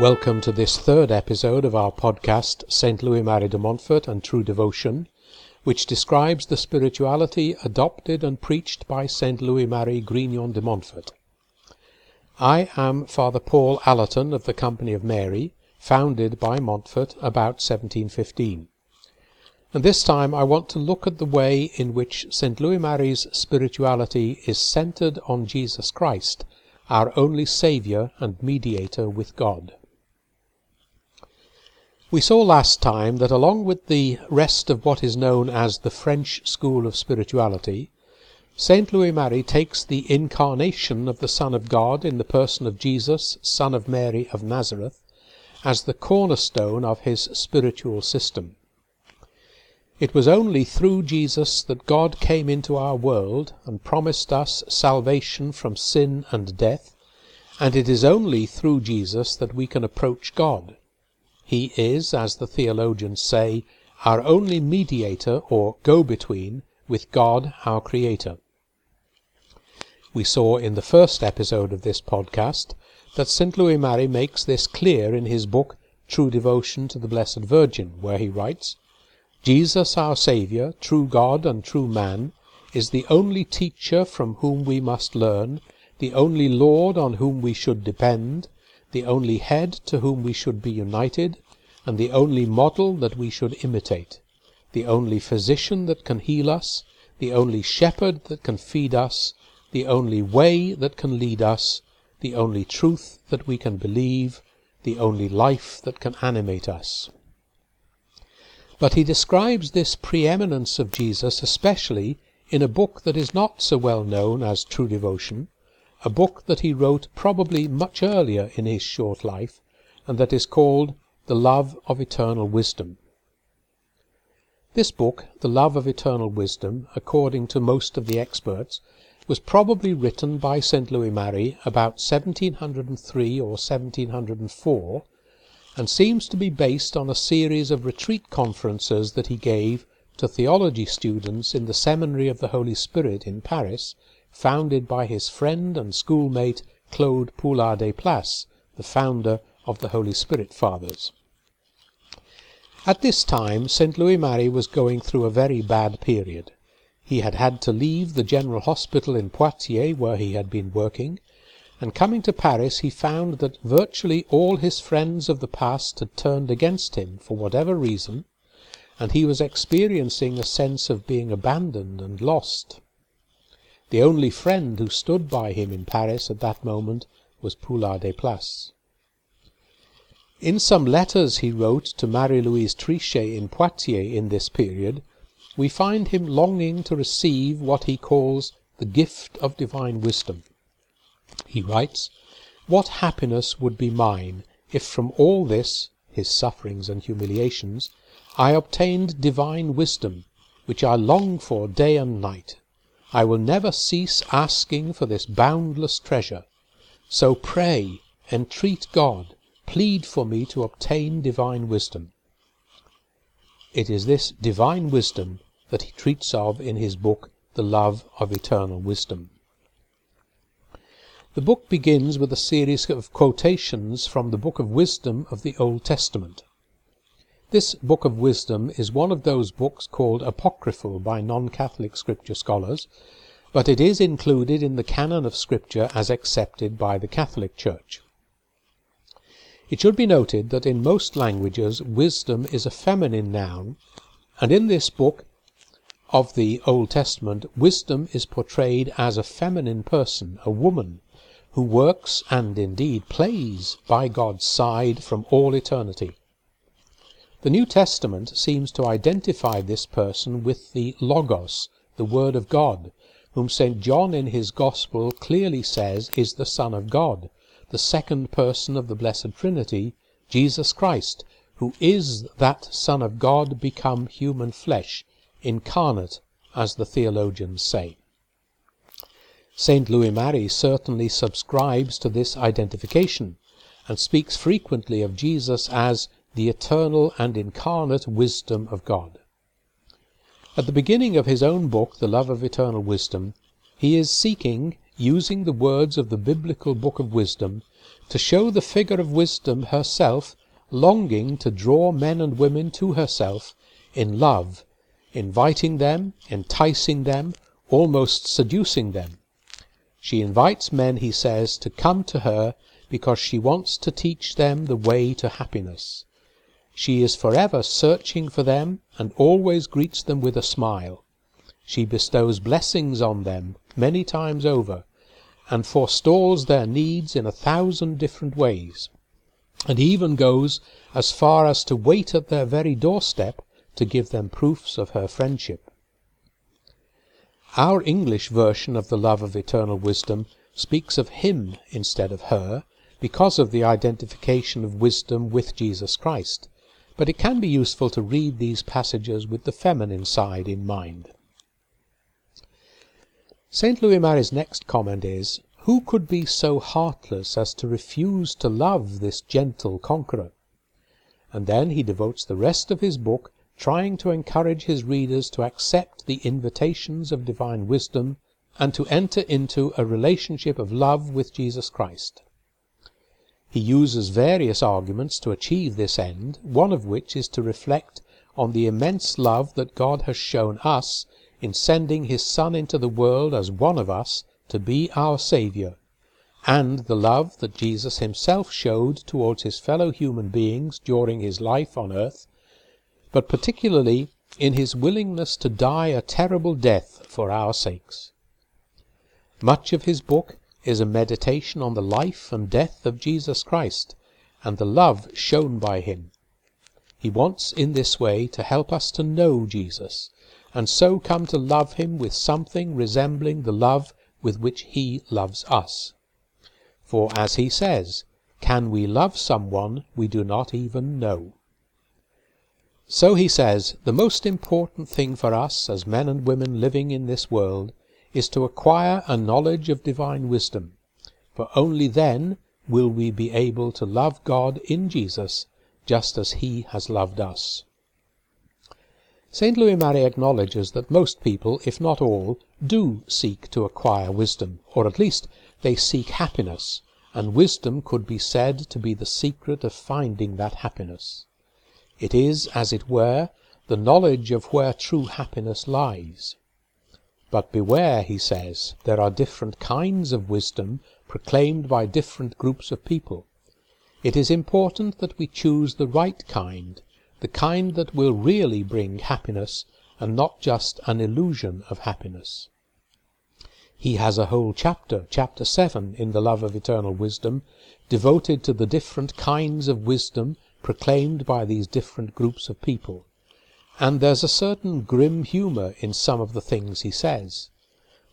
Welcome to this third episode of our podcast, St. Louis Marie de Montfort and True Devotion, which describes the spirituality adopted and preached by St. Louis Marie Grignon de Montfort. I am Father Paul Allerton of the Company of Mary, founded by Montfort about 1715. And this time I want to look at the way in which St. Louis Marie's spirituality is centered on Jesus Christ, our only Saviour and mediator with God. We saw last time that along with the rest of what is known as the French school of spirituality, St. Louis Marie takes the incarnation of the Son of God in the person of Jesus, Son of Mary of Nazareth, as the cornerstone of his spiritual system. It was only through Jesus that God came into our world and promised us salvation from sin and death, and it is only through Jesus that we can approach God. He is, as the theologians say, our only mediator or go-between with God our Creator. We saw in the first episode of this podcast that St. Louis Marie makes this clear in his book True Devotion to the Blessed Virgin, where he writes, Jesus our Saviour, true God and true man, is the only teacher from whom we must learn, the only Lord on whom we should depend, the only head to whom we should be united, and the only model that we should imitate, the only physician that can heal us, the only shepherd that can feed us, the only way that can lead us, the only truth that we can believe, the only life that can animate us. But he describes this preeminence of Jesus especially in a book that is not so well known as True Devotion, a book that he wrote probably much earlier in his short life, and that is called The Love of Eternal Wisdom. This book, The Love of Eternal Wisdom, according to most of the experts, was probably written by St. Louis Marie about 1703 or 1704, and seems to be based on a series of retreat conferences that he gave to theology students in the Seminary of the Holy Spirit in Paris founded by his friend and schoolmate Claude Poullart des Places, the founder of the Holy Spirit Fathers. At this time St. Louis Marie was going through a very bad period. He had had to leave the General Hospital in Poitiers, where he had been working, and coming to Paris he found that virtually all his friends of the past had turned against him for whatever reason, and he was experiencing a sense of being abandoned and lost. The only friend who stood by him in Paris at that moment was Poullart des Places. In some letters he wrote to Marie Louise Trichet in Poitiers in this period, we find him longing to receive what he calls the gift of divine wisdom. He writes, What happiness would be mine if from all this, his sufferings and humiliations, I obtained divine wisdom, which I long for day and night. I will never cease asking for this boundless treasure. So pray, entreat God, plead for me to obtain divine wisdom. It is this divine wisdom that he treats of in his book The Love of Eternal Wisdom. The book begins with a series of quotations from the Book of Wisdom of the Old Testament. This Book of Wisdom is one of those books called apocryphal by non-Catholic Scripture scholars, but it is included in the canon of Scripture as accepted by the Catholic Church. It should be noted that in most languages wisdom is a feminine noun, and in this book of the Old Testament wisdom is portrayed as a feminine person, a woman, who works and indeed plays by God's side from all eternity. The New Testament seems to identify this person with the Logos, the Word of God, whom St. John in his Gospel clearly says is the Son of God, the second person of the Blessed Trinity, Jesus Christ, who is that Son of God become human flesh, incarnate, as the theologians say. St. Louis Marie certainly subscribes to this identification, and speaks frequently of Jesus as the eternal and incarnate wisdom of God. At the beginning of his own book, The Love of Eternal Wisdom, he is seeking, using the words of the biblical book of wisdom to show the figure of wisdom herself longing to draw men and women to herself in love, inviting them, enticing them, almost seducing them. She invites men, he says, to come to her because she wants to teach them the way to happiness. She is forever searching for them and always greets them with a smile. She bestows blessings on them many times over and forestalls their needs in a thousand different ways, and even goes as far as to wait at their very doorstep to give them proofs of her friendship. Our English version of the love of eternal wisdom speaks of him instead of her, because of the identification of wisdom with Jesus Christ, but it can be useful to read these passages with the feminine side in mind. St. Louis Marie's next comment is, Who could be so heartless as to refuse to love this gentle conqueror? And then he devotes the rest of his book trying to encourage his readers to accept the invitations of divine wisdom and to enter into a relationship of love with Jesus Christ. He uses various arguments to achieve this end, one of which is to reflect on the immense love that God has shown us in sending his Son into the world as one of us to be our Saviour, and the love that Jesus himself showed towards his fellow human beings during his life on earth, but particularly in his willingness to die a terrible death for our sakes. Much of his book is a meditation on the life and death of Jesus Christ and the love shown by him. He wants in this way to help us to know Jesus, and so come to love him with something resembling the love with which he loves us. For as he says, can we love someone we do not even know? So he says, the most important thing for us as men and women living in this world is to acquire a knowledge of divine wisdom, for only then will we be able to love God in Jesus just as he has loved us. St. Louis Marie acknowledges that most people, if not all, do seek to acquire wisdom, or at least they seek happiness, and wisdom could be said to be the secret of finding that happiness. It is, as it were, the knowledge of where true happiness lies. But beware, he says, there are different kinds of wisdom proclaimed by different groups of people. It is important that we choose the right kind, the kind that will really bring happiness, and not just an illusion of happiness. He has a whole chapter, chapter 7, in The Love of Eternal Wisdom, devoted to the different kinds of wisdom proclaimed by these different groups of people and there's a certain grim humour in some of the things he says.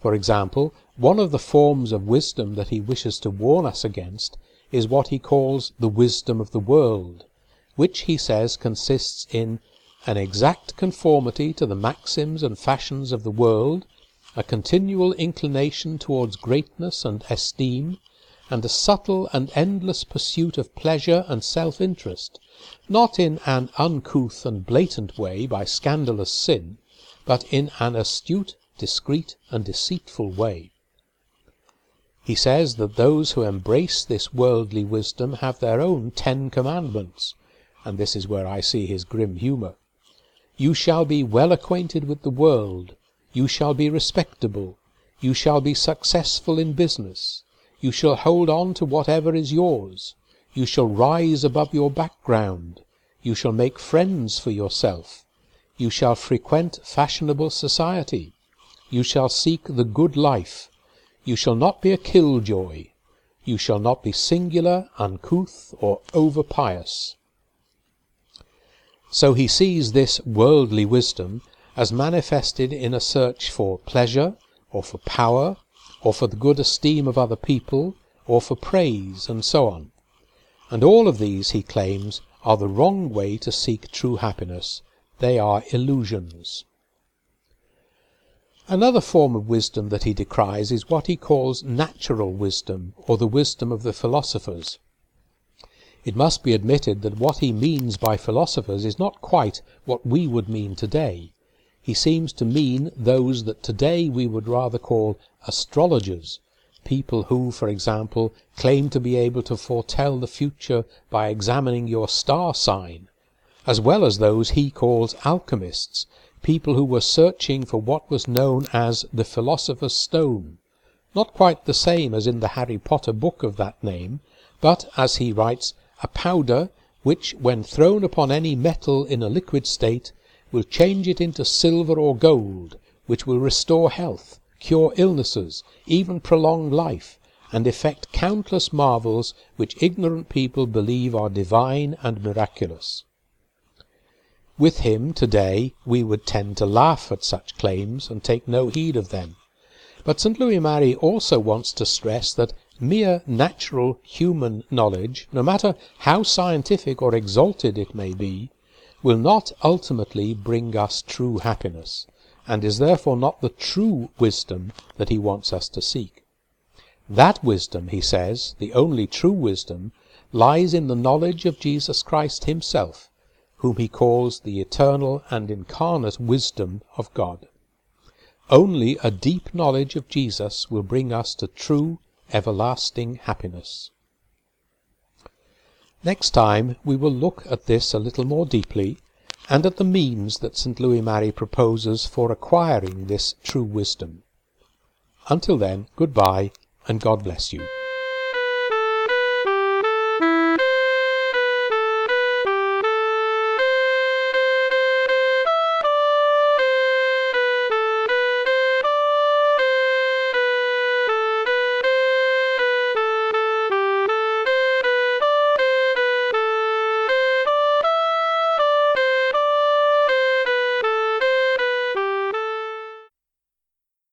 For example, one of the forms of wisdom that he wishes to warn us against is what he calls the wisdom of the world, which he says consists in an exact conformity to the maxims and fashions of the world, a continual inclination towards greatness and esteem, and a subtle and endless pursuit of pleasure and self-interest, not in an uncouth and blatant way by scandalous sin, but in an astute, discreet, and deceitful way. He says that those who embrace this worldly wisdom have their own Ten Commandments, and this is where I see his grim humour. You shall be well acquainted with the world, you shall be respectable, you shall be successful in business, you shall hold on to whatever is yours. You shall rise above your background. You shall make friends for yourself. You shall frequent fashionable society. You shall seek the good life. You shall not be a killjoy. You shall not be singular, uncouth, or over pious. So he sees this worldly wisdom as manifested in a search for pleasure, or for power, or for the good esteem of other people, or for praise, and so on. And all of these, he claims, are the wrong way to seek true happiness. They are illusions. Another form of wisdom that he decries is what he calls natural wisdom, or the wisdom of the philosophers. It must be admitted that what he means by philosophers is not quite what we would mean today. He seems to mean those that today we would rather call astrologers, people who, for example, claim to be able to foretell the future by examining your star sign, as well as those he calls alchemists, people who were searching for what was known as the Philosopher's Stone, not quite the same as in the Harry Potter book of that name, but, as he writes, a powder which, when thrown upon any metal in a liquid state, will change it into silver or gold, which will restore health, cure illnesses, even prolong life, and effect countless marvels which ignorant people believe are divine and miraculous. With him today we would tend to laugh at such claims and take no heed of them. But St. Louis Marie also wants to stress that mere natural human knowledge, no matter how scientific or exalted it may be, will not ultimately bring us true happiness and is therefore not the true wisdom that he wants us to seek. That wisdom, he says, the only true wisdom, lies in the knowledge of Jesus Christ himself, whom he calls the eternal and incarnate wisdom of God. Only a deep knowledge of Jesus will bring us to true, everlasting happiness. Next time we will look at this a little more deeply and at the means that St. Louis Marie proposes for acquiring this true wisdom. Until then, good bye, and God bless you.